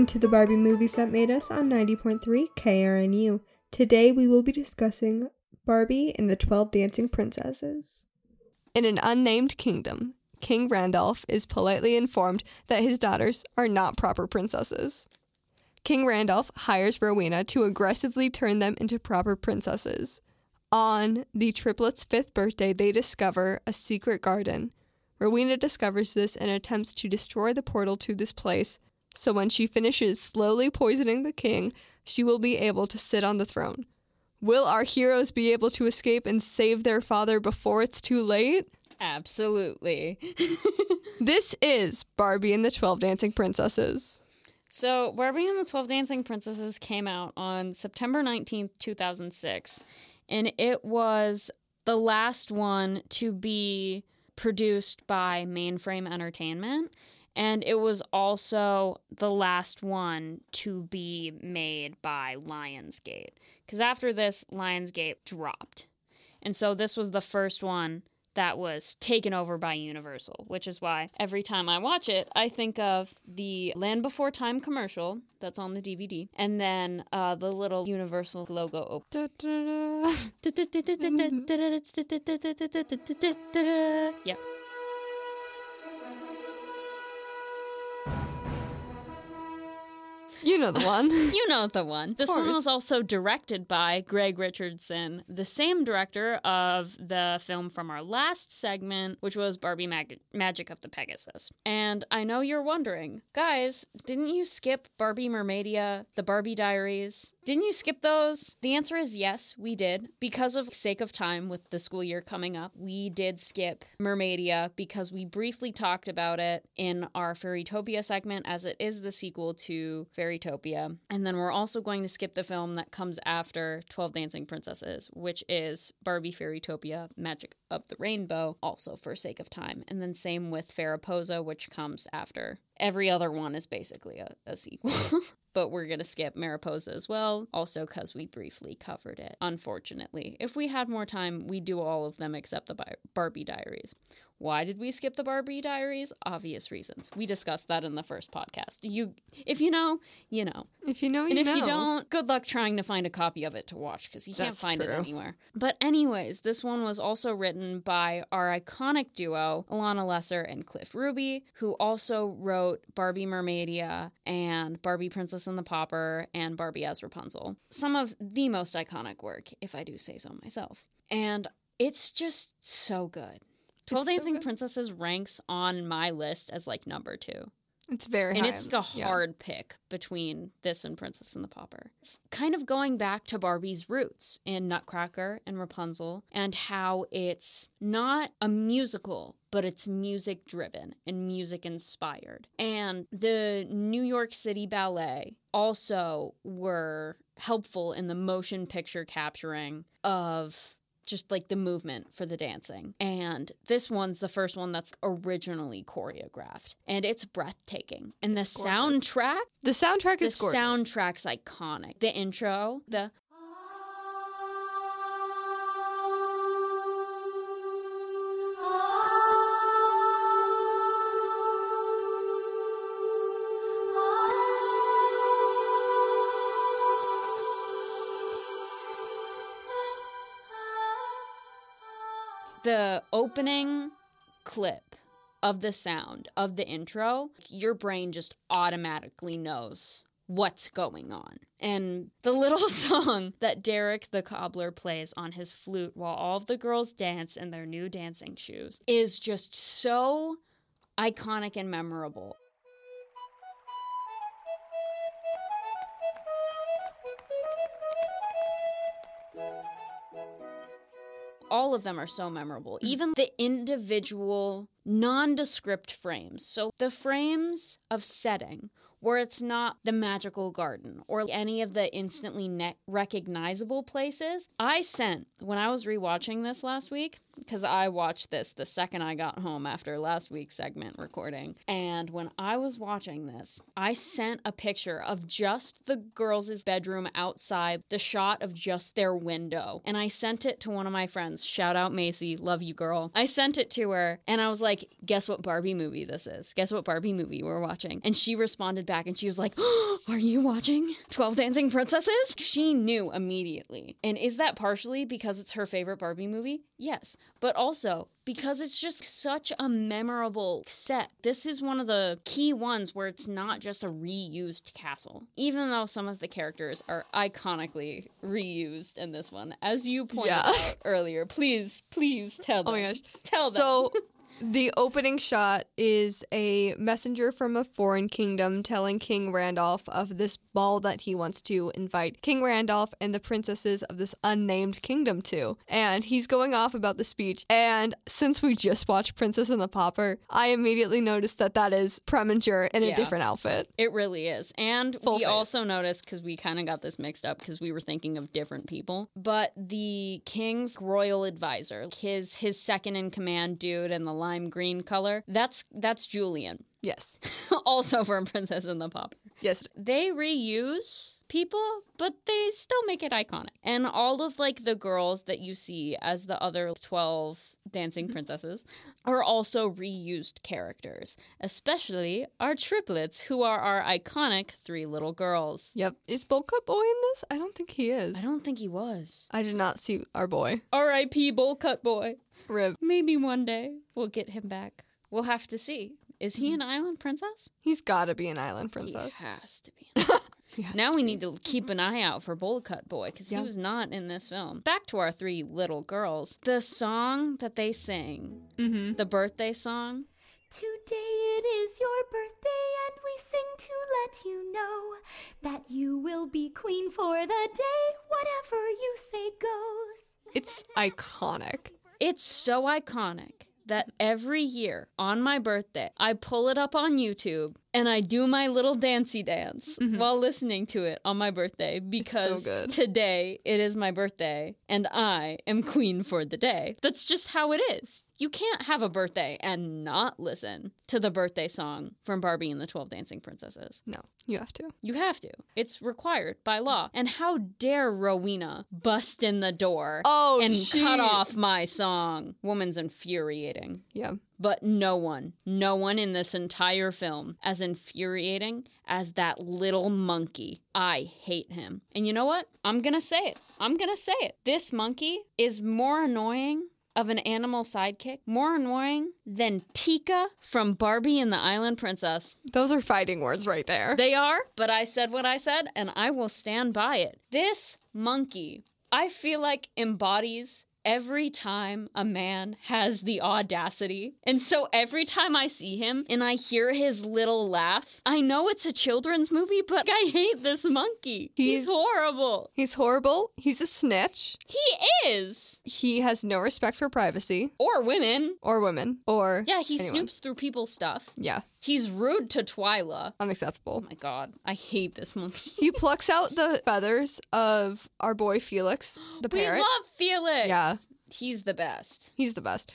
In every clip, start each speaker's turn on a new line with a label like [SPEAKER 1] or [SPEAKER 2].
[SPEAKER 1] Welcome to the Barbie Movies That Made Us on 90.3 KRNU. Today we will be discussing Barbie and the 12 Dancing Princesses.
[SPEAKER 2] In an unnamed kingdom, King Randolph is politely informed that his daughters are not proper princesses. King Randolph hires Rowena to aggressively turn them into proper princesses. On the triplets' fifth birthday, they discover a secret garden. Rowena discovers this and attempts to destroy the portal to this place, so when she finishes slowly poisoning the king, she will be able to sit on the throne. Will our heroes be able to escape and save their father before it's too late?
[SPEAKER 3] Absolutely.
[SPEAKER 2] This is Barbie and the 12 Dancing Princesses.
[SPEAKER 3] so, Barbie and the 12 Dancing Princesses came out on September 19th, 2006, and it was the last one to be produced by Mainframe Entertainment. And it was also the last one to be made by Lionsgate. Because after this, Lionsgate dropped. And so this was the first one that was taken over by Universal, which is why every time I watch it, I think of the Land Before Time commercial that's on the DVD, and then uh, the little Universal logo. op- Yep.
[SPEAKER 2] You know the one.
[SPEAKER 3] You know the one. This one was also directed by Greg Richardson, the same director of the film from our last segment, which was Barbie Mag- Magic of the Pegasus. And I know you're wondering, guys, didn't you skip Barbie Mermaidia, the Barbie Diaries? Didn't you skip those? The answer is yes, we did. Because of sake of time with the school year coming up, we did skip Mermaidia because we briefly talked about it in our Fairytopia segment as it is the sequel to Fairytopia. And then we're also going to skip the film that comes after 12 Dancing Princesses, which is Barbie Fairytopia Magic of the Rainbow, also for sake of time. And then same with Mariposa, which comes after. Every other one is basically a, a sequel. but we're going to skip Mariposa as well, also because we briefly covered it, unfortunately. If we had more time, we'd do all of them except the Barbie Diaries. Why did we skip the Barbie Diaries? Obvious reasons. We discussed that in the first podcast. You, if you know, you know.
[SPEAKER 2] If you know, you
[SPEAKER 3] And if
[SPEAKER 2] know.
[SPEAKER 3] you don't, good luck trying to find a copy of it to watch because you can't
[SPEAKER 2] That's
[SPEAKER 3] find it anywhere. But, anyways, this one was also written by our iconic duo, Elana Lesser and Cliff Ruby, who also wrote Barbie Mermaidia and Barbie Princess and the Pauper and Barbie as Rapunzel. Some of the most iconic work, if I do say so myself. And it's just so good. 12
[SPEAKER 2] so
[SPEAKER 3] Dancing
[SPEAKER 2] good.
[SPEAKER 3] Princesses ranks on my list as like number two.
[SPEAKER 2] It's very
[SPEAKER 3] And
[SPEAKER 2] high.
[SPEAKER 3] it's a
[SPEAKER 2] yeah.
[SPEAKER 3] hard pick between this and Princess and the Pauper. It's kind of going back to Barbie's roots in Nutcracker and Rapunzel and how it's not a musical, but it's music driven and music inspired. And the New York City Ballet also were helpful in the motion picture capturing of just like the movement for the dancing. And this one's the first one that's originally choreographed. And it's breathtaking. And the soundtrack,
[SPEAKER 2] The soundtrack is the gorgeous.
[SPEAKER 3] soundtrack's iconic. The intro, the the opening clip of the sound of the intro, your brain just automatically knows what's going on. And the little song that Derek the cobbler plays on his flute while all of the girls dance in their new dancing shoes is just so iconic and memorable. All of them are so memorable. Mm. Even the individual nondescript frames. So the frames of setting where it's not the magical garden or any of the instantly ne- recognizable places. I sent when I was rewatching this last week because I watched this the second I got home after last week's segment recording. And when I was watching this, I sent a picture of just the girls' bedroom outside, the shot of just their window. And I sent it to one of my friends. Shout out Macy, love you girl. I sent it to her and I was like, guess what Barbie movie this is? Guess what Barbie movie we're watching? And she responded back and she was like, Are you watching 12 Dancing Princesses? She knew immediately. And is that partially because it's her favorite Barbie movie? Yes. But also because it's just such a memorable set. This is one of the key ones where it's not just a reused castle, even though some of the characters are iconically reused in this one. As you pointed
[SPEAKER 2] Yeah.
[SPEAKER 3] out earlier, please, please tell them.
[SPEAKER 2] Oh my gosh.
[SPEAKER 3] Tell them.
[SPEAKER 2] So the opening shot is a messenger from a foreign kingdom telling King Randolph of this ball that he wants to invite King Randolph and the princesses of this unnamed kingdom to. And he's going off about the speech. And since we just watched Princess and the Pauper, I immediately noticed that that is Preminger in a
[SPEAKER 3] Yeah.
[SPEAKER 2] different outfit.
[SPEAKER 3] It really is. And
[SPEAKER 2] Full
[SPEAKER 3] we also noticed because we kind of got this mixed up because we were thinking of different people. But the king's royal advisor, his his second in command dude in the lime green color, that's that's Julian.
[SPEAKER 2] Yes.
[SPEAKER 3] also from Princess and the Pauper.
[SPEAKER 2] Yes.
[SPEAKER 3] They reuse people, but they still make it iconic. And all of like the girls that you see as the other 12 dancing mm-hmm. princesses are also reused characters, especially our triplets who are our iconic three little girls.
[SPEAKER 2] Yep. Is Bowl Cut Boy in this? I don't think he is.
[SPEAKER 3] I don't think he was.
[SPEAKER 2] I did not see our boy.
[SPEAKER 3] R.I.P. Bowl Cut Boy.
[SPEAKER 2] Rib.
[SPEAKER 3] Maybe one day we'll get him back. We'll have to see. Is he an island princess?
[SPEAKER 2] He's gotta be an island princess.
[SPEAKER 3] He has to be.
[SPEAKER 2] He
[SPEAKER 3] now we need to keep an eye out for Bowl Cut Boy because
[SPEAKER 2] Yeah.
[SPEAKER 3] he was not in this film. Back to our three little girls. The song that they sing,
[SPEAKER 2] Mm-hmm.
[SPEAKER 3] the birthday song,
[SPEAKER 4] Today it is your birthday, and we sing to let you know that you will be queen for the day. Whatever you say goes.
[SPEAKER 2] It's iconic.
[SPEAKER 3] it's so iconic that every year on my birthday, I pull it up on YouTube and I do my little dancey dance mm-hmm. while listening to it on my birthday because
[SPEAKER 2] good.
[SPEAKER 3] today it is my birthday and I am queen for the day. That's just how it is. You can't have a birthday and not listen to the birthday song from Barbie and the 12 Dancing Princesses.
[SPEAKER 2] No, you have to.
[SPEAKER 3] You have to. It's required by law. And how dare Rowena bust in the door
[SPEAKER 2] Oh,
[SPEAKER 3] and
[SPEAKER 2] she-
[SPEAKER 3] cut off my song? Woman's infuriating.
[SPEAKER 2] Yeah.
[SPEAKER 3] But no one, no one in this entire film as infuriating as that little monkey. I hate him. And you know what? I'm gonna say it. I'm gonna say it. This monkey is more annoying of an animal sidekick, more annoying than Tika from Barbie and the Island Princess.
[SPEAKER 2] Those are fighting words right there.
[SPEAKER 3] They are, but I said what I said, and I will stand by it. This monkey, I feel like embodies every time a man has the audacity. And so every time I see him and I hear his little laugh, I know it's a children's movie, but I hate this monkey. He's,
[SPEAKER 2] He's-
[SPEAKER 3] horrible.
[SPEAKER 2] He's horrible. He's a snitch.
[SPEAKER 3] He is.
[SPEAKER 2] He has no respect for privacy
[SPEAKER 3] Or women.
[SPEAKER 2] or women or
[SPEAKER 3] Yeah, he
[SPEAKER 2] anyone.
[SPEAKER 3] snoops through people's stuff.
[SPEAKER 2] Yeah,
[SPEAKER 3] He's rude to Twyla. Oh
[SPEAKER 2] unacceptable.
[SPEAKER 3] my god, I hate this monkey.
[SPEAKER 2] He plucks out the feathers of our boy Felix, the
[SPEAKER 3] We
[SPEAKER 2] parrot.
[SPEAKER 3] We love Felix.
[SPEAKER 2] Yeah.
[SPEAKER 3] He's the best.
[SPEAKER 2] He's the best.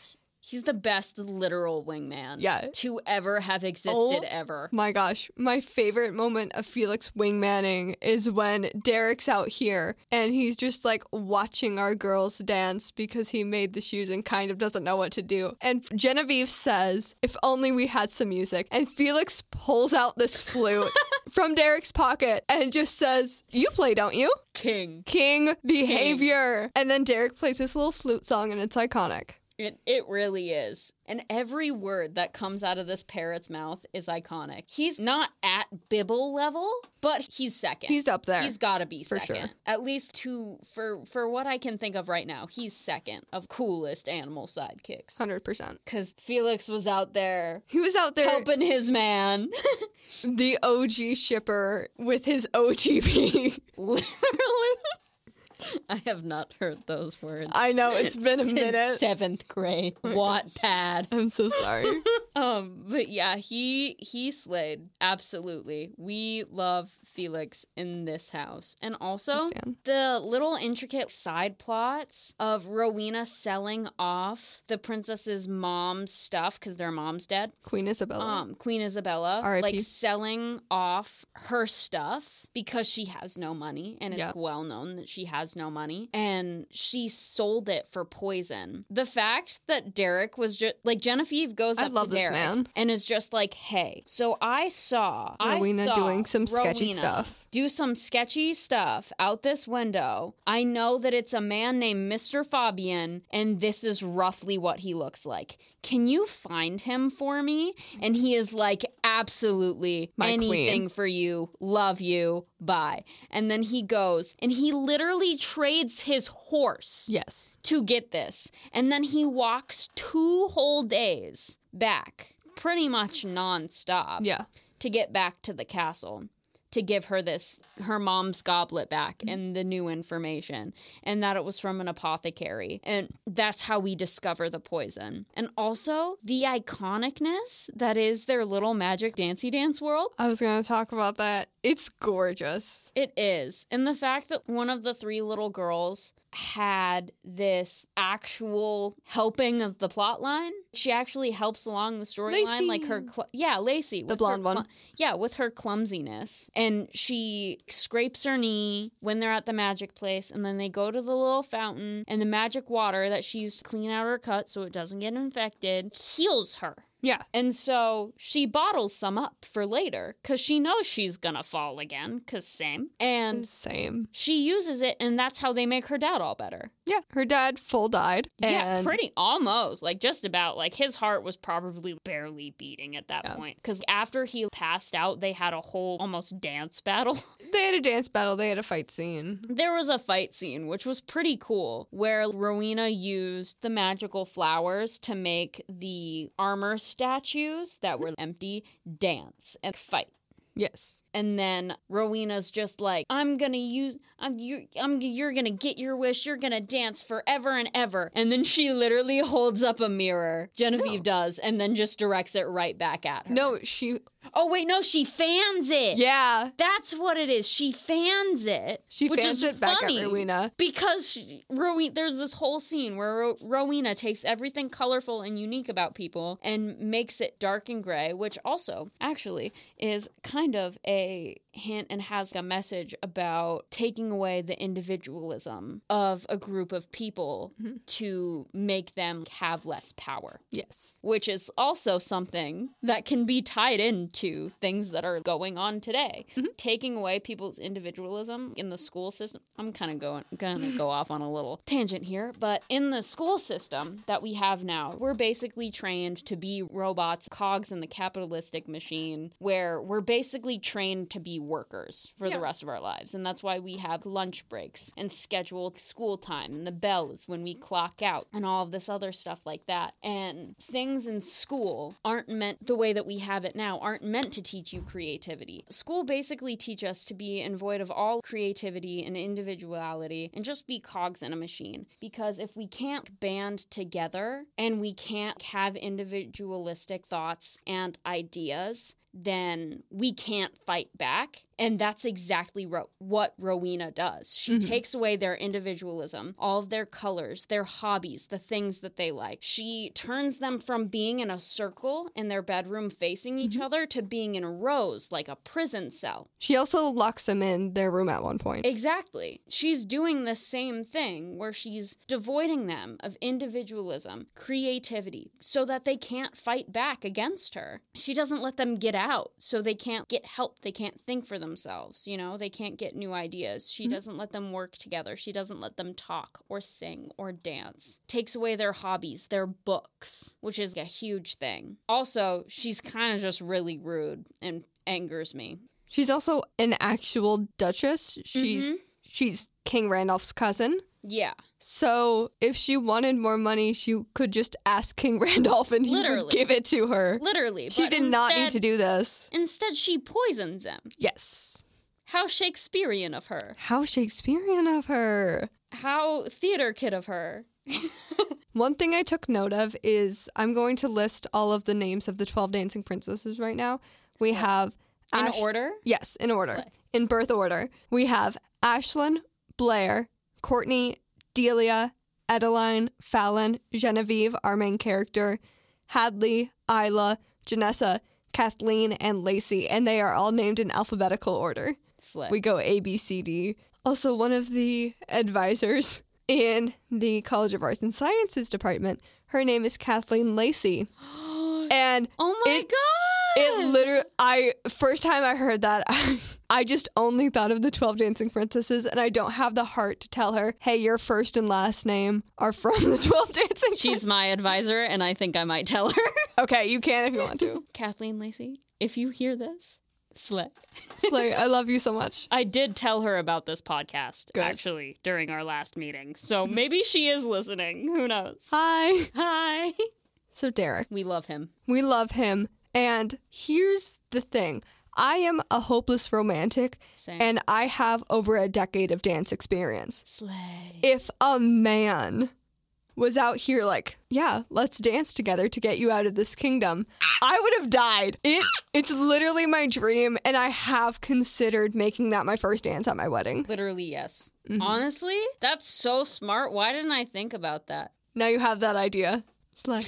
[SPEAKER 3] He's the best literal wingman.
[SPEAKER 2] Yeah.
[SPEAKER 3] To ever have existed
[SPEAKER 2] Oh.
[SPEAKER 3] ever.
[SPEAKER 2] My gosh, my favorite moment of Felix wingmanning is when Derek's out here and he's just like watching our girls dance because he made the shoes and kind of doesn't know what to do. And Genevieve says, If only we had some music. And Felix pulls out this flute from Derek's pocket and just says, You play, don't you?
[SPEAKER 3] King.
[SPEAKER 2] King behavior. And then Derek plays this little flute song and it's iconic.
[SPEAKER 3] It it really is. And every word that comes out of this parrot's mouth is iconic. He's not at Bibble level, but he's second.
[SPEAKER 2] He's up there.
[SPEAKER 3] He's got to be
[SPEAKER 2] For
[SPEAKER 3] second.
[SPEAKER 2] sure.
[SPEAKER 3] At least to for for what I can think of right now, he's second of coolest animal sidekicks.
[SPEAKER 2] 100%.
[SPEAKER 3] Cuz Felix was out there
[SPEAKER 2] He was out there,
[SPEAKER 3] helping his man.
[SPEAKER 2] the OG shipper with his OTP.
[SPEAKER 3] Literally. I have not heard those words.
[SPEAKER 2] I know it's been a minute.
[SPEAKER 3] Seventh grade. Wattpad.
[SPEAKER 2] I'm so sorry.
[SPEAKER 3] Um, but yeah, he he slayed. Absolutely. We love Felix in this house. And also the little intricate side plots of Rowena selling off the princess's mom's stuff because their mom's dead.
[SPEAKER 2] Queen Isabella.
[SPEAKER 3] Um, Queen Isabella,
[SPEAKER 2] R.I.P..
[SPEAKER 3] like selling off her stuff because she has no money, and it's well known that she has no money, and she sold it for poison. The fact that Derek was just like Genevieve goes
[SPEAKER 2] I
[SPEAKER 3] up
[SPEAKER 2] love
[SPEAKER 3] to
[SPEAKER 2] this
[SPEAKER 3] Derek
[SPEAKER 2] man.
[SPEAKER 3] and is just like, "Hey, so I saw I
[SPEAKER 2] Rowena
[SPEAKER 3] saw
[SPEAKER 2] doing some sketchy
[SPEAKER 3] Rowena
[SPEAKER 2] stuff.
[SPEAKER 3] Do some sketchy stuff out this window. I know that it's a man named Mr. Fabian, and this is roughly what he looks like. Can you find him for me?" And he is like, "Absolutely,
[SPEAKER 2] My
[SPEAKER 3] anything
[SPEAKER 2] queen.
[SPEAKER 3] for you. Love you. Bye." And then he goes, and he literally trades his horse
[SPEAKER 2] Yes.
[SPEAKER 3] to get this. And then he walks two whole days back, pretty much nonstop,
[SPEAKER 2] Yeah.
[SPEAKER 3] to get back to the castle to give her this her mom's goblet back and the new information and that it was from an apothecary and that's how we discover the poison and also the iconicness that is their little magic dancey dance world
[SPEAKER 2] I was going to talk about that. It's gorgeous.
[SPEAKER 3] It is. And the fact that one of the three little girls had this actual helping of the plot line. She actually helps along the storyline like her cl- yeah, Lacey, with her
[SPEAKER 2] blonde one.
[SPEAKER 3] yeah, with her clumsiness. And she scrapes her knee when they're at the magic place and then they go to the little fountain and the magic water that she used to clean out her cut so it doesn't get infected heals her.
[SPEAKER 2] Yeah.
[SPEAKER 3] And so she bottles some up for later because she knows she's gonna fall again, because same. And
[SPEAKER 2] Same.
[SPEAKER 3] she uses it, and that's how they make her dad all better.
[SPEAKER 2] Yeah. Her dad full died.
[SPEAKER 3] yeah, pretty almost. Like, just about. Like, his heart was probably barely beating at that
[SPEAKER 2] Yeah.
[SPEAKER 3] point. Because after he passed out, they had a whole almost dance battle.
[SPEAKER 2] They had a dance battle. They had a fight scene.
[SPEAKER 3] There was a fight scene, which was pretty cool, where Rowena used the magical flowers to make the armor statues that were empty dance and fight.
[SPEAKER 2] Yes.
[SPEAKER 3] And then Rowena's just like, I'm gonna use, I'm you, I'm you're gonna get your wish. You're gonna dance forever and ever. And then she literally holds up a mirror. Genevieve does, and then just directs it right back at her.
[SPEAKER 2] No, she.
[SPEAKER 3] Oh wait, no, she fans it.
[SPEAKER 2] Yeah.
[SPEAKER 3] That's what it is. She fans it.
[SPEAKER 2] She
[SPEAKER 3] which
[SPEAKER 2] fans
[SPEAKER 3] is
[SPEAKER 2] it back
[SPEAKER 3] funny
[SPEAKER 2] at Rowena.
[SPEAKER 3] because she, Rowena, there's this whole scene where Ro- Rowena takes everything colorful and unique about people and makes it dark and gray, which also actually is kind of a hint and has a message about taking away the individualism of a group of people
[SPEAKER 2] Mm-hmm.
[SPEAKER 3] to make them have less power
[SPEAKER 2] Yes.
[SPEAKER 3] which is also something that can be tied into things that are going on today. Taking away people's individualism in the school system. I'm kind of going gonna go off on a little tangent here, but in the school system that we have now, we're basically trained to be robots, cogs in the capitalistic machine, where we're basically trained to be workers for
[SPEAKER 2] Yeah.
[SPEAKER 3] the rest of our lives. And that's why we have lunch breaks and scheduled school time and the bells when we clock out and all of this other stuff like that. And things in school aren't meant the way that we have it now, aren't meant to teach you creativity. School basically teach us to be in void of all creativity and individuality and just be cogs in a machine. Because if we can't band together and we can't have individualistic thoughts and ideas, then we can't fight back. And that's exactly ro- what Rowena does. She mm-hmm. takes away their individualism, all of their colors, their hobbies, the things that they like. She turns them from being in a circle in their bedroom facing each mm-hmm. other to being in rows like a prison cell.
[SPEAKER 2] She also locks them in their room at one point.
[SPEAKER 3] Exactly. She's doing the same thing where she's devoiding them of individualism, creativity, so that they can't fight back against her. She doesn't let them get out, so they can't get help. They can't think for themselves, you know? They can't get new ideas. She doesn't let them work together. She doesn't let them talk or sing or dance. Takes away their hobbies, their books, which is a huge thing. Also, she's kind of just really rude and angers me.
[SPEAKER 2] She's also an actual duchess. She's
[SPEAKER 3] Mhm.
[SPEAKER 2] she's King Randolph's cousin.
[SPEAKER 3] Yeah.
[SPEAKER 2] So if she wanted more money, she could just ask King Randolph and he
[SPEAKER 3] Literally.
[SPEAKER 2] would give it to her.
[SPEAKER 3] Literally.
[SPEAKER 2] She did not need to do this.
[SPEAKER 3] Instead, she poisons him.
[SPEAKER 2] Yes.
[SPEAKER 3] How Shakespearean of her.
[SPEAKER 2] How Shakespearean of her.
[SPEAKER 3] How theater kid of her.
[SPEAKER 2] One thing I took note of is I'm going to list all of the names of the 12 dancing princesses right now. We have
[SPEAKER 3] In order?
[SPEAKER 2] Yes, in order.
[SPEAKER 3] Slay.
[SPEAKER 2] In birth order. We have Ashlyn, Blair, Courtney, Delia, Edeline, Fallon, Genevieve, our main character, Hadley, Isla, Janessa, Kathleen, and Lacey, and they are all named in alphabetical order. We go A, B, C, D. Also, one of the advisors in the College of Arts and Sciences department, her name is Kathleen Lacey. And
[SPEAKER 3] Oh my
[SPEAKER 2] It-
[SPEAKER 3] god!
[SPEAKER 2] It literally, I, first time I heard that, I, I just only thought of the 12 Dancing Princesses, and I don't have the heart to tell her, hey, your first and last name are from the 12 Dancing
[SPEAKER 3] She's my advisor, and I think I might tell her.
[SPEAKER 2] Okay, you can if you want to.
[SPEAKER 3] Kathleen Lacey, if you hear this, slay.
[SPEAKER 2] Slay, I love you so much.
[SPEAKER 3] I did tell her about this podcast
[SPEAKER 2] Good.
[SPEAKER 3] actually during our last meeting, so maybe she is listening. Who knows?
[SPEAKER 2] Hi.
[SPEAKER 3] Hi.
[SPEAKER 2] So, Derek,
[SPEAKER 3] We love him.
[SPEAKER 2] we love him. And here's the thing I am a hopeless romantic,
[SPEAKER 3] Same.
[SPEAKER 2] and I have over a decade of dance experience.
[SPEAKER 3] slay.
[SPEAKER 2] If a man was out here like, yeah, let's dance together to get you out of this kingdom, I would have died. It it's literally my dream and I have considered making that my first dance at my wedding.
[SPEAKER 3] Literally, yes.
[SPEAKER 2] Mm-hmm.
[SPEAKER 3] Honestly, that's so smart. Why didn't I think about that?
[SPEAKER 2] Now you have that idea. Slay.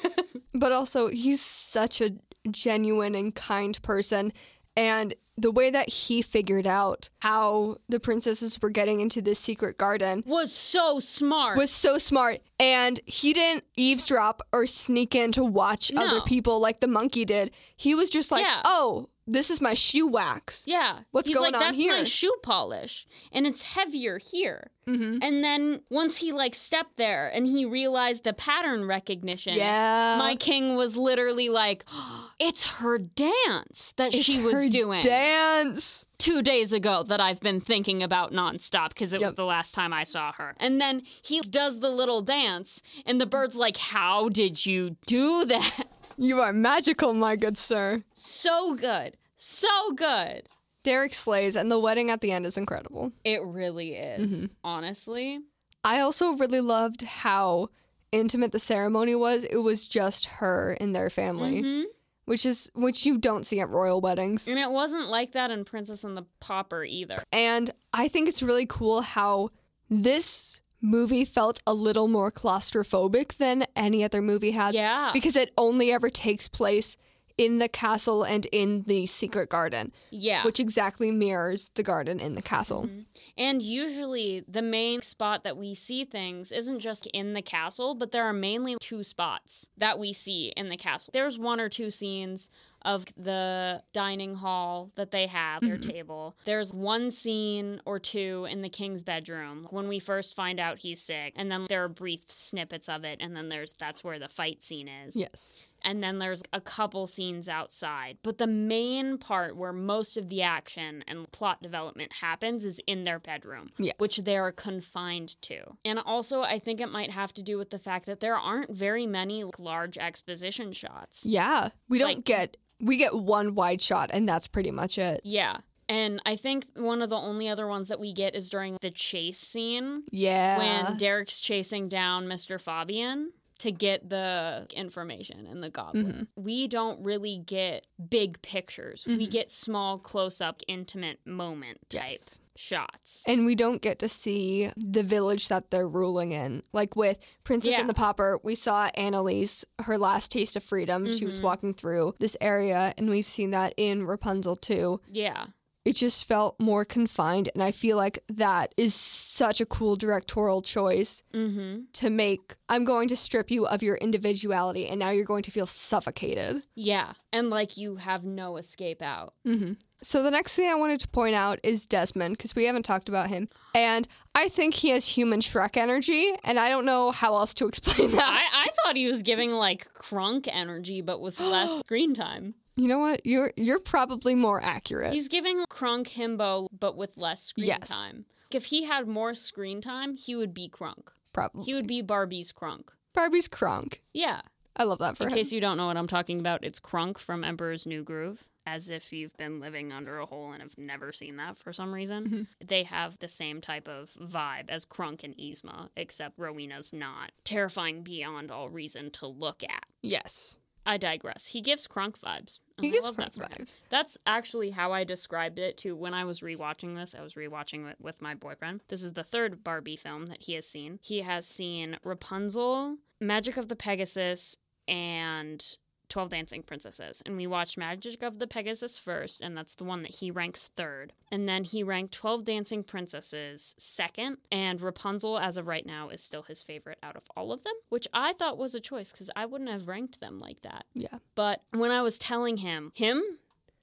[SPEAKER 2] but also he's such a genuine and kind person and the way that he figured out how the princesses were getting into this secret garden
[SPEAKER 3] Was so smart.
[SPEAKER 2] was so smart and he didn't eavesdrop or sneak in to watch
[SPEAKER 3] No.
[SPEAKER 2] other people like the monkey did he was just like
[SPEAKER 3] Yeah.
[SPEAKER 2] oh this is my shoe wax
[SPEAKER 3] yeah.
[SPEAKER 2] What's
[SPEAKER 3] He's
[SPEAKER 2] going
[SPEAKER 3] like,
[SPEAKER 2] on
[SPEAKER 3] That's my shoe polish, and it's heavier here.
[SPEAKER 2] mm-hmm.
[SPEAKER 3] And then once he like stepped there and he realized the pattern recognition.
[SPEAKER 2] yeah
[SPEAKER 3] My king was literally like, "It's her dance that
[SPEAKER 2] It's
[SPEAKER 3] she was
[SPEAKER 2] her
[SPEAKER 3] doing
[SPEAKER 2] dance
[SPEAKER 3] two days ago that I've been thinking about nonstop because it was the last time I saw her." And then he does the little dance, and the bird's like, "How did you do that?"
[SPEAKER 2] you are magical my good sir
[SPEAKER 3] so good, so good.
[SPEAKER 2] derek slays and the wedding at the end is incredible
[SPEAKER 3] It really is.
[SPEAKER 2] Mm-hmm.
[SPEAKER 3] Honestly,
[SPEAKER 2] I also really loved how intimate the ceremony was. It was just her and their family,
[SPEAKER 3] Mhm.
[SPEAKER 2] which is which you don't see at royal weddings.
[SPEAKER 3] and it wasn't like that in Princess and the Pauper either.
[SPEAKER 2] And I think it's really cool how this movie felt a little more claustrophobic than any other movie has
[SPEAKER 3] Yeah,
[SPEAKER 2] because it only ever takes place in the castle and in the secret garden,
[SPEAKER 3] yeah.
[SPEAKER 2] which exactly mirrors the garden in the castle.
[SPEAKER 3] Mm-hmm. And usually, the main spot that we see things isn't just in the castle, but there are mainly two spots that we see in the castle. There's one or two scenes of the dining hall that they have, their table. There's one scene or two in the king's bedroom when we first find out he's sick, and then there are brief snippets of it, and then there's that's where the fight scene is
[SPEAKER 2] Yes.
[SPEAKER 3] And then there's a couple scenes outside. But the main part where most of the action and plot development happens is in their bedroom,
[SPEAKER 2] Yes.
[SPEAKER 3] which they are confined to. And also, I think it might have to do with the fact that there aren't very many large exposition shots.
[SPEAKER 2] Yeah. We don't
[SPEAKER 3] Like-
[SPEAKER 2] get we get one wide shot and that's pretty much it.
[SPEAKER 3] Yeah. And I think one of the only other ones that we get is during the chase scene
[SPEAKER 2] Yeah.
[SPEAKER 3] when Derek's chasing down Mr. Fabian to get the information and the goblet.
[SPEAKER 2] Mm-hmm.
[SPEAKER 3] We don't really get big pictures. We get small, close up, intimate moment type
[SPEAKER 2] Yes.
[SPEAKER 3] shots.
[SPEAKER 2] and we don't get to see the village that they're ruling in. Like with Princess
[SPEAKER 3] Yeah.
[SPEAKER 2] and the Pauper, we saw Anneliese, her last taste of freedom. She
[SPEAKER 3] Mm-hmm.
[SPEAKER 2] was walking through this area, and we've seen that in Rapunzel too.
[SPEAKER 3] Yeah.
[SPEAKER 2] It just felt more confined, and I feel like that is such a cool directorial choice
[SPEAKER 3] Mm-hmm.
[SPEAKER 2] to make. I'm going to strip you of your individuality, and now you're going to feel suffocated.
[SPEAKER 3] Yeah. And like you have no escape out.
[SPEAKER 2] Mm-hmm. So the next thing I wanted to point out is Desmond because we haven't talked about him, and I think he has human Shrek energy, and I don't know how else to explain that.
[SPEAKER 3] I, I thought he was giving like Kronk energy, but with less screen time.
[SPEAKER 2] You know what? You're you're probably more accurate.
[SPEAKER 3] He's giving Kronk Himbo, but with less screen
[SPEAKER 2] Yes.
[SPEAKER 3] time. If he had more screen time, he would be Kronk.
[SPEAKER 2] probably
[SPEAKER 3] He would be Barbie's Kronk.
[SPEAKER 2] Barbie's Kronk.
[SPEAKER 3] Yeah.
[SPEAKER 2] I love that for
[SPEAKER 3] In
[SPEAKER 2] him.
[SPEAKER 3] case you don't know what I'm talking about, it's Kronk from Emperor's New Groove. As if you've been living under a hole and have never seen that for some reason.
[SPEAKER 2] Mm-hmm.
[SPEAKER 3] They have the same type of vibe as Kronk and Yzma, except Rowena's not terrifying beyond all reason to look at.
[SPEAKER 2] yes,
[SPEAKER 3] I digress. He gives Kronk vibes. Oh,
[SPEAKER 2] he gives
[SPEAKER 3] love that
[SPEAKER 2] Kronk
[SPEAKER 3] for him.
[SPEAKER 2] vibes.
[SPEAKER 3] That's actually how I described it to when I was rewatching this. I was rewatching it with my boyfriend. This is the third Barbie film that he has seen. He has seen Rapunzel, Magic of the Pegasus, and 12 Dancing Princesses. And we watched Magic of the Pegasus first, and that's the one that he ranks third. And then he ranked 12 Dancing Princesses second, and Rapunzel, as of right now, is still his favorite out of all of them, which I thought was a choice because I wouldn't have ranked them like that.
[SPEAKER 2] Yeah.
[SPEAKER 3] But when I was telling him, him,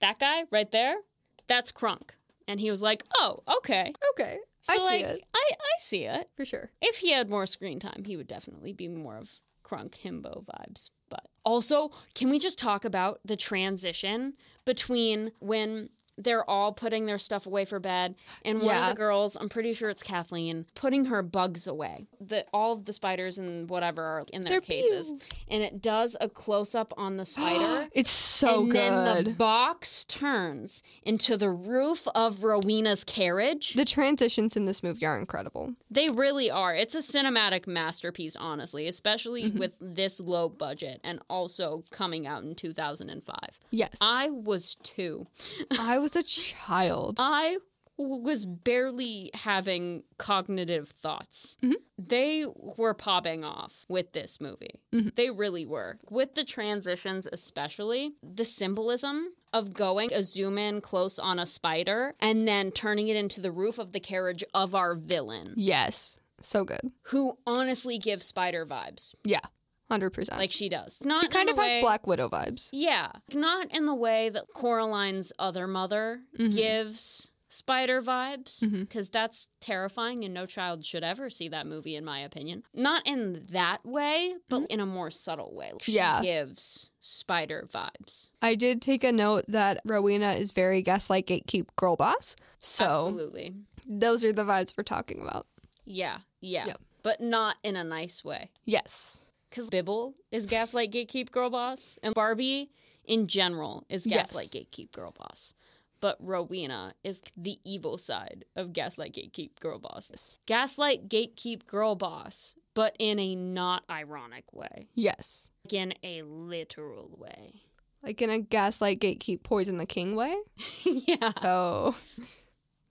[SPEAKER 3] that guy right there, that's Kronk. And he was like, oh, okay.
[SPEAKER 2] Okay.
[SPEAKER 3] So,
[SPEAKER 2] I see it.
[SPEAKER 3] I, I see it.
[SPEAKER 2] For sure.
[SPEAKER 3] If he had more screen time, he would definitely be more of Kronk Himbo vibes. But also, can we just talk about the transition between when they're all putting their stuff away for bed and one
[SPEAKER 2] Yeah.
[SPEAKER 3] of the girls, I'm pretty sure it's Kathleen, putting her bugs away. The all of the spiders and whatever are in their
[SPEAKER 2] They're
[SPEAKER 3] cases.
[SPEAKER 2] pew.
[SPEAKER 3] And it does a close up on the spider.
[SPEAKER 2] It's so good.
[SPEAKER 3] and
[SPEAKER 2] good.
[SPEAKER 3] then the box turns into the roof of Rowena's carriage.
[SPEAKER 2] the transitions in this movie are incredible.
[SPEAKER 3] They really are. It's a cinematic masterpiece, honestly, especially
[SPEAKER 2] Mm-hmm.
[SPEAKER 3] with this low budget and also coming out in 2005.
[SPEAKER 2] Yes.
[SPEAKER 3] I was two.
[SPEAKER 2] I was a child.
[SPEAKER 3] I was barely having cognitive thoughts.
[SPEAKER 2] Mm-hmm.
[SPEAKER 3] They were popping off with this movie.
[SPEAKER 2] Mm-hmm.
[SPEAKER 3] They really were. With the transitions, especially, the symbolism of going a zoom in close on a spider and then turning it into the roof of the carriage of our villain,
[SPEAKER 2] Yes. So good.
[SPEAKER 3] who honestly gives spider vibes.
[SPEAKER 2] Yeah. 100%.
[SPEAKER 3] Like she does. Not
[SPEAKER 2] she kind of
[SPEAKER 3] a
[SPEAKER 2] has Black Widow vibes.
[SPEAKER 3] Yeah, not in the way that Coraline's other mother
[SPEAKER 2] Mm-hmm.
[SPEAKER 3] gives spider vibes, because that's terrifying and no child should ever see that movie, in my opinion. Not in that way, but in a more subtle way. She
[SPEAKER 2] Mm-hmm. Yeah.
[SPEAKER 3] gives spider vibes.
[SPEAKER 2] I did take a note that Rowena is very gaslight gatekeep girl boss. So
[SPEAKER 3] Absolutely.
[SPEAKER 2] those are the vibes we're talking about.
[SPEAKER 3] Yeah, yeah.
[SPEAKER 2] Yep.
[SPEAKER 3] But not in a nice way.
[SPEAKER 2] Yes.
[SPEAKER 3] Because Bibble is Gaslight Gatekeep Girl Boss, and Barbie in general is
[SPEAKER 2] Yes.
[SPEAKER 3] Gaslight Gatekeep Girl Boss. But Rowena is the evil side of Gaslight Gatekeep Girl Boss. Gaslight Gatekeep Girl Boss, but in a not ironic way,
[SPEAKER 2] Yes.
[SPEAKER 3] like in a literal way.
[SPEAKER 2] Like in a gaslight gatekeep poison the king way.
[SPEAKER 3] yeah.
[SPEAKER 2] So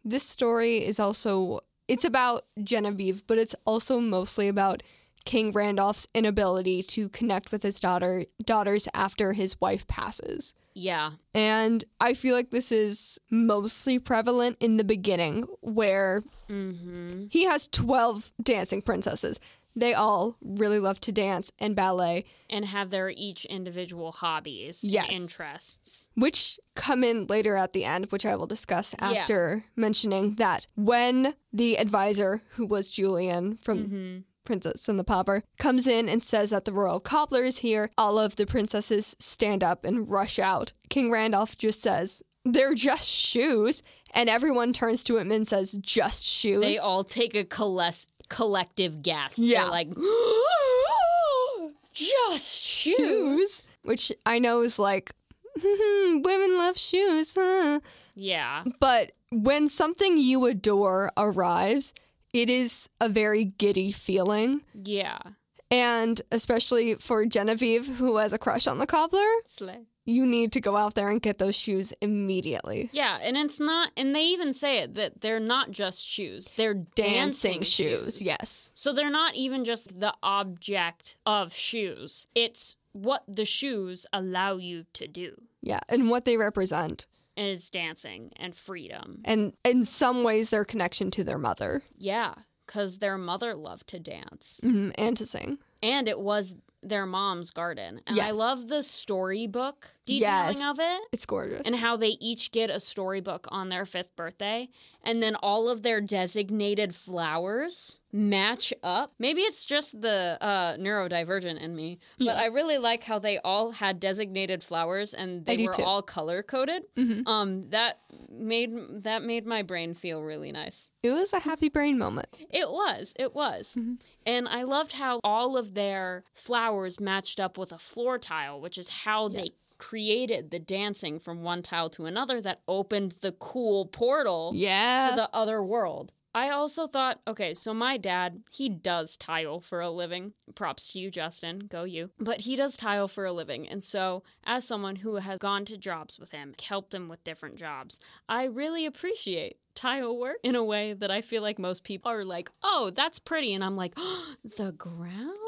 [SPEAKER 2] this story is also it's about Genevieve, but it's also mostly about King Randolph's inability to connect with his daughter daughters after his wife passes.
[SPEAKER 3] Yeah.
[SPEAKER 2] And I feel like this is mostly prevalent in the beginning where
[SPEAKER 3] Mm-hmm.
[SPEAKER 2] he has 12 dancing princesses. They all really love to dance and ballet,
[SPEAKER 3] And have their each individual hobbies
[SPEAKER 2] Yes.
[SPEAKER 3] and interests.
[SPEAKER 2] which come in later at the end, which I will discuss after mentioning that when the advisor, who was Julian from
[SPEAKER 3] Mm-hmm.
[SPEAKER 2] Princess and the Pauper, comes in and says that the royal cobbler is here, all of the princesses stand up and rush out. King Randolph just says, they're just shoes. And everyone turns to him and says, just shoes.
[SPEAKER 3] They all take a collective gasp.
[SPEAKER 2] Yeah.
[SPEAKER 3] They're like, just shoes.
[SPEAKER 2] shoes. Which I know is like, women love shoes. Huh?
[SPEAKER 3] Yeah.
[SPEAKER 2] But when something you adore arrives, it is a very giddy feeling.
[SPEAKER 3] Yeah.
[SPEAKER 2] And especially for Genevieve, who has a crush on the cobbler,
[SPEAKER 3] Slay.
[SPEAKER 2] you need to go out there and get those shoes immediately.
[SPEAKER 3] Yeah, and it's not, and they even say it that they're not just shoes; they're dancing,
[SPEAKER 2] Dancing shoes, yes.
[SPEAKER 3] So they're not even just the object of shoes; it's what the shoes allow you to do
[SPEAKER 2] Yeah, and what they represent.
[SPEAKER 3] Is dancing and freedom.
[SPEAKER 2] And in some ways, their connection to their mother
[SPEAKER 3] Yeah, because their mother loved to dance,
[SPEAKER 2] mhm, and to sing.
[SPEAKER 3] and it was their mom's garden. And I love the storybook detailing
[SPEAKER 2] Yes.
[SPEAKER 3] of it.
[SPEAKER 2] It's gorgeous.
[SPEAKER 3] and how they each get a storybook on their fifth birthday, and then all of their designated flowers match up. Maybe it's just the uh, neurodivergent in me, but
[SPEAKER 2] Yeah.
[SPEAKER 3] I really like how they all had designated flowers and they were
[SPEAKER 2] too.
[SPEAKER 3] all color coded.
[SPEAKER 2] Mhm.
[SPEAKER 3] Um, that made that made my brain feel really nice.
[SPEAKER 2] It was a happy brain moment.
[SPEAKER 3] It was. It was.
[SPEAKER 2] Mm-hmm.
[SPEAKER 3] And I loved how all of their flowers matched up with a floor tile, which is how they created the dancing from one tile to another that opened the cool portal
[SPEAKER 2] Yeah.
[SPEAKER 3] to the other world. I also thought, okay, so my dad, he does tile for a living. Props to you, Justin. Go you. But he does tile for a living. And so, as someone who has gone to jobs with him, helped him with different jobs, I really appreciate tile work in a way that I feel like most people are like, oh, that's pretty. And I'm like, oh, the ground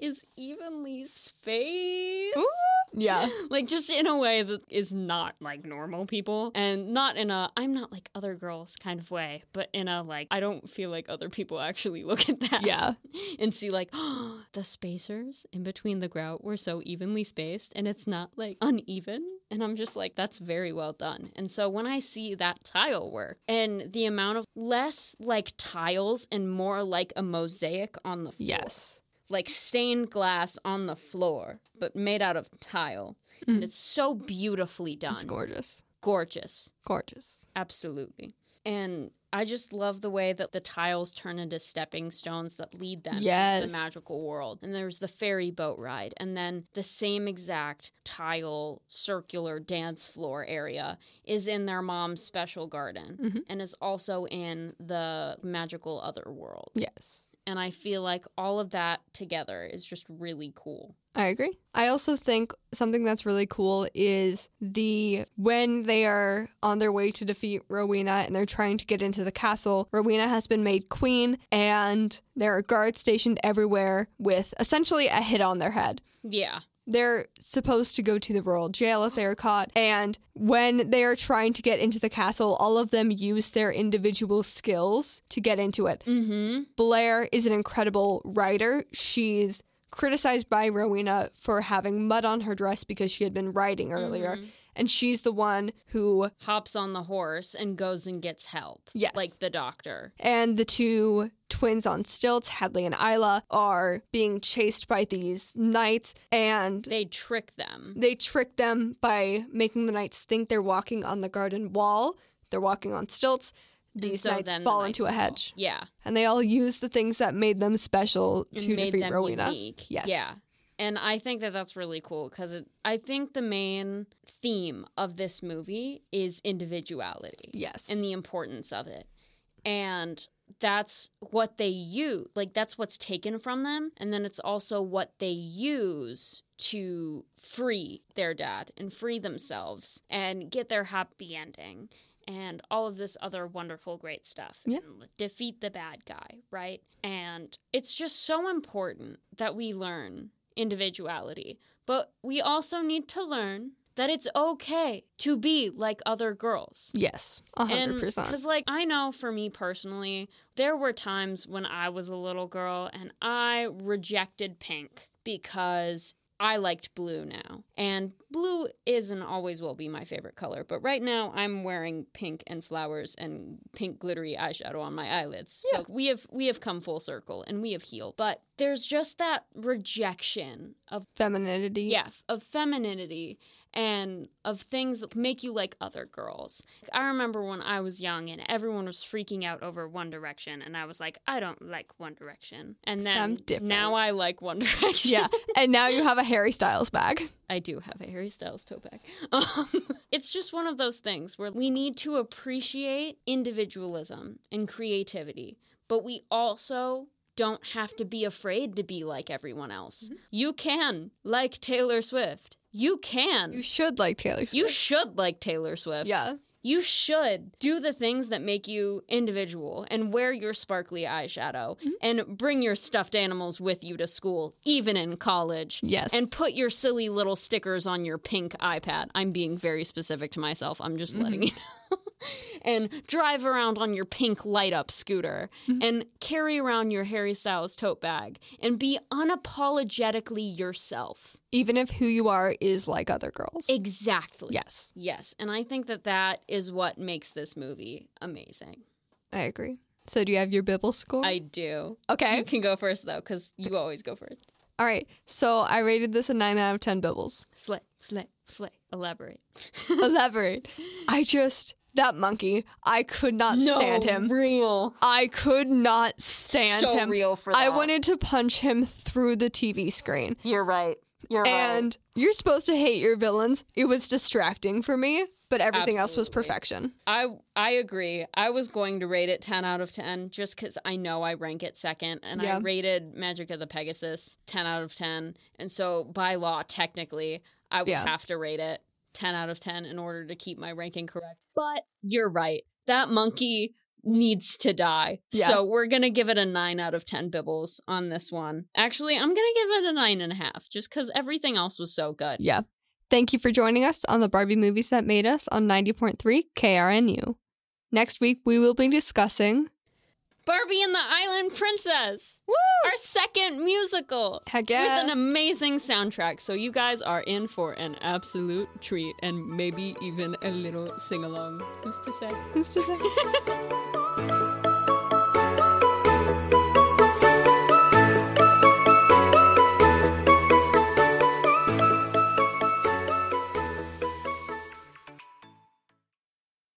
[SPEAKER 3] is evenly spaced.
[SPEAKER 2] Ooh. Yeah.
[SPEAKER 3] like just in a way that is not like normal people and not in a I'm not like other girls kind of way, but in a like I don't feel like other people actually look at that.
[SPEAKER 2] Yeah.
[SPEAKER 3] And see like oh, the spacers in between the grout were so evenly spaced and it's not like uneven. And I'm just like, that's very well done. And so when I see that tile work and the amount of less like tiles and more like a mosaic on the floor
[SPEAKER 2] Yes.
[SPEAKER 3] Like stained glass on the floor, but made out of tile. And it's so beautifully done.
[SPEAKER 2] It's gorgeous.
[SPEAKER 3] Gorgeous.
[SPEAKER 2] Gorgeous.
[SPEAKER 3] Absolutely. And I just love the way that the tiles turn into stepping stones that lead them into the magical world. And there's the ferry boat ride, and then the same exact tile circular dance floor area is in their mom's special garden
[SPEAKER 2] Mhm.
[SPEAKER 3] and is also in the magical other world.
[SPEAKER 2] Yes.
[SPEAKER 3] And I feel like all of that together is just really cool.
[SPEAKER 2] I agree. I also think something that's really cool is the when they are on their way to defeat Rowena and they're trying to get into the castle, Rowena has been made queen and there are guards stationed everywhere with essentially a hit on their head.
[SPEAKER 3] Yeah.
[SPEAKER 2] They're supposed to go to the royal jail if they're caught. And when they are trying to get into the castle, all of them use their individual skills to get into it.
[SPEAKER 3] Mm-hmm.
[SPEAKER 2] Blair is an incredible rider. She's criticized by Rowena for having mud on her dress because she had been riding earlier.
[SPEAKER 3] Mm-hmm.
[SPEAKER 2] And she's the one who,
[SPEAKER 3] Hops on the horse and goes and gets help.
[SPEAKER 2] Yes.
[SPEAKER 3] Like the doctor.
[SPEAKER 2] and the two twins on stilts, Hadley and Isla, are being chased by these knights. And
[SPEAKER 3] They trick them.
[SPEAKER 2] they trick them by making the knights think they're walking on the garden wall. They're walking on stilts. These
[SPEAKER 3] so
[SPEAKER 2] knights
[SPEAKER 3] then the
[SPEAKER 2] fall
[SPEAKER 3] knights
[SPEAKER 2] into a
[SPEAKER 3] fall.
[SPEAKER 2] hedge.
[SPEAKER 3] Yeah.
[SPEAKER 2] And they all use the things that made them special
[SPEAKER 3] And
[SPEAKER 2] to defeat
[SPEAKER 3] them
[SPEAKER 2] Rowena.
[SPEAKER 3] unique.
[SPEAKER 2] Yes.
[SPEAKER 3] Yeah. And I think that that's really cool because I think the main theme of this movie is individuality.
[SPEAKER 2] Yes.
[SPEAKER 3] and the importance of it. And that's what they use. Like, that's what's taken from them. And then it's also what they use to free their dad and free themselves and get their happy ending and all of this other wonderful, great stuff.
[SPEAKER 2] Yeah.
[SPEAKER 3] And defeat the bad guy, right? And it's just so important that we learn individuality. But we also need to learn that it's okay to be like other girls.
[SPEAKER 2] Yes, a hundred percent.
[SPEAKER 3] Because, like, I know for me personally, there were times when I was a little girl and I rejected pink because I liked blue now. And blue is and always will be my favorite color. But right now, I'm wearing pink and flowers and pink glittery eyeshadow on my eyelids. So we have we have come full circle and we have healed. But there's just that rejection of
[SPEAKER 2] Femininity.
[SPEAKER 3] yeah, of femininity and of things that make you like other girls. I remember when I was young and everyone was freaking out over One Direction, and I was like, I don't like One Direction. And then
[SPEAKER 2] I'm different.
[SPEAKER 3] now I like One Direction.
[SPEAKER 2] Yeah. And now you have a Harry Styles bag.
[SPEAKER 3] I do have a Harry Styles tote bag. Um, it's just one of those things where we need to appreciate individualism and creativity, but we also don't have to be afraid to be like everyone else.
[SPEAKER 2] Mm-hmm.
[SPEAKER 3] You can like Taylor Swift. You can.
[SPEAKER 2] You should like Taylor Swift.
[SPEAKER 3] You should like Taylor Swift.
[SPEAKER 2] yeah.
[SPEAKER 3] You should do the things that make you individual and wear your sparkly eyeshadow
[SPEAKER 2] Mm-hmm.
[SPEAKER 3] and bring your stuffed animals with you to school, even in college.
[SPEAKER 2] Yes.
[SPEAKER 3] And put your silly little stickers on your pink iPad. I'm being very specific to myself. I'm just letting you know. and drive around on your pink light up scooter mm-hmm. and carry around your Harry Styles tote bag and be unapologetically yourself.
[SPEAKER 2] Even if who you are is like other girls.
[SPEAKER 3] Exactly.
[SPEAKER 2] yes.
[SPEAKER 3] Yes, and I think that that is what makes this movie amazing.
[SPEAKER 2] I agree. So do you have your Bibble score?
[SPEAKER 3] I do.
[SPEAKER 2] okay.
[SPEAKER 3] You can go first though, because you always go first.
[SPEAKER 2] All right. So I rated this a 9 out of 10 Bibbles.
[SPEAKER 3] Slay, slay, slay. Elaborate.
[SPEAKER 2] Elaborate. I just, that monkey, I could not stand him.
[SPEAKER 3] Real.
[SPEAKER 2] I could not stand
[SPEAKER 3] so
[SPEAKER 2] him.
[SPEAKER 3] real for that.
[SPEAKER 2] I wanted to punch him through the TV screen.
[SPEAKER 3] You're right. You're right.
[SPEAKER 2] And you're supposed to hate your villains. It was distracting for me, but everything else was perfection.
[SPEAKER 3] I I agree. I was going to rate it 10 out of 10 just cuz I know I rank it second and
[SPEAKER 2] Yeah.
[SPEAKER 3] I rated Magic of the Pegasus 10 out of 10. And so by law technically I would
[SPEAKER 2] Yeah.
[SPEAKER 3] have to rate it 10 out of 10 in order to keep my ranking correct. But you're right. That monkey needs to die.
[SPEAKER 2] Yeah.
[SPEAKER 3] So we're going to give it a 9 out of 10 bibbles on this one. Actually, I'm going to give it a nine and a half just cuz everything else was so good.
[SPEAKER 2] Yeah. Thank you for joining us on the Barbie Movies That Made Us on 90.3 KRNU. Next week, we will be discussing.
[SPEAKER 3] Barbie and the Island Princess.
[SPEAKER 2] Woo!
[SPEAKER 3] Our second musical.
[SPEAKER 2] Heck yeah.
[SPEAKER 3] With an amazing soundtrack. So you guys are in for an absolute treat and maybe even a little sing along. Who's to say?
[SPEAKER 2] Who's to say?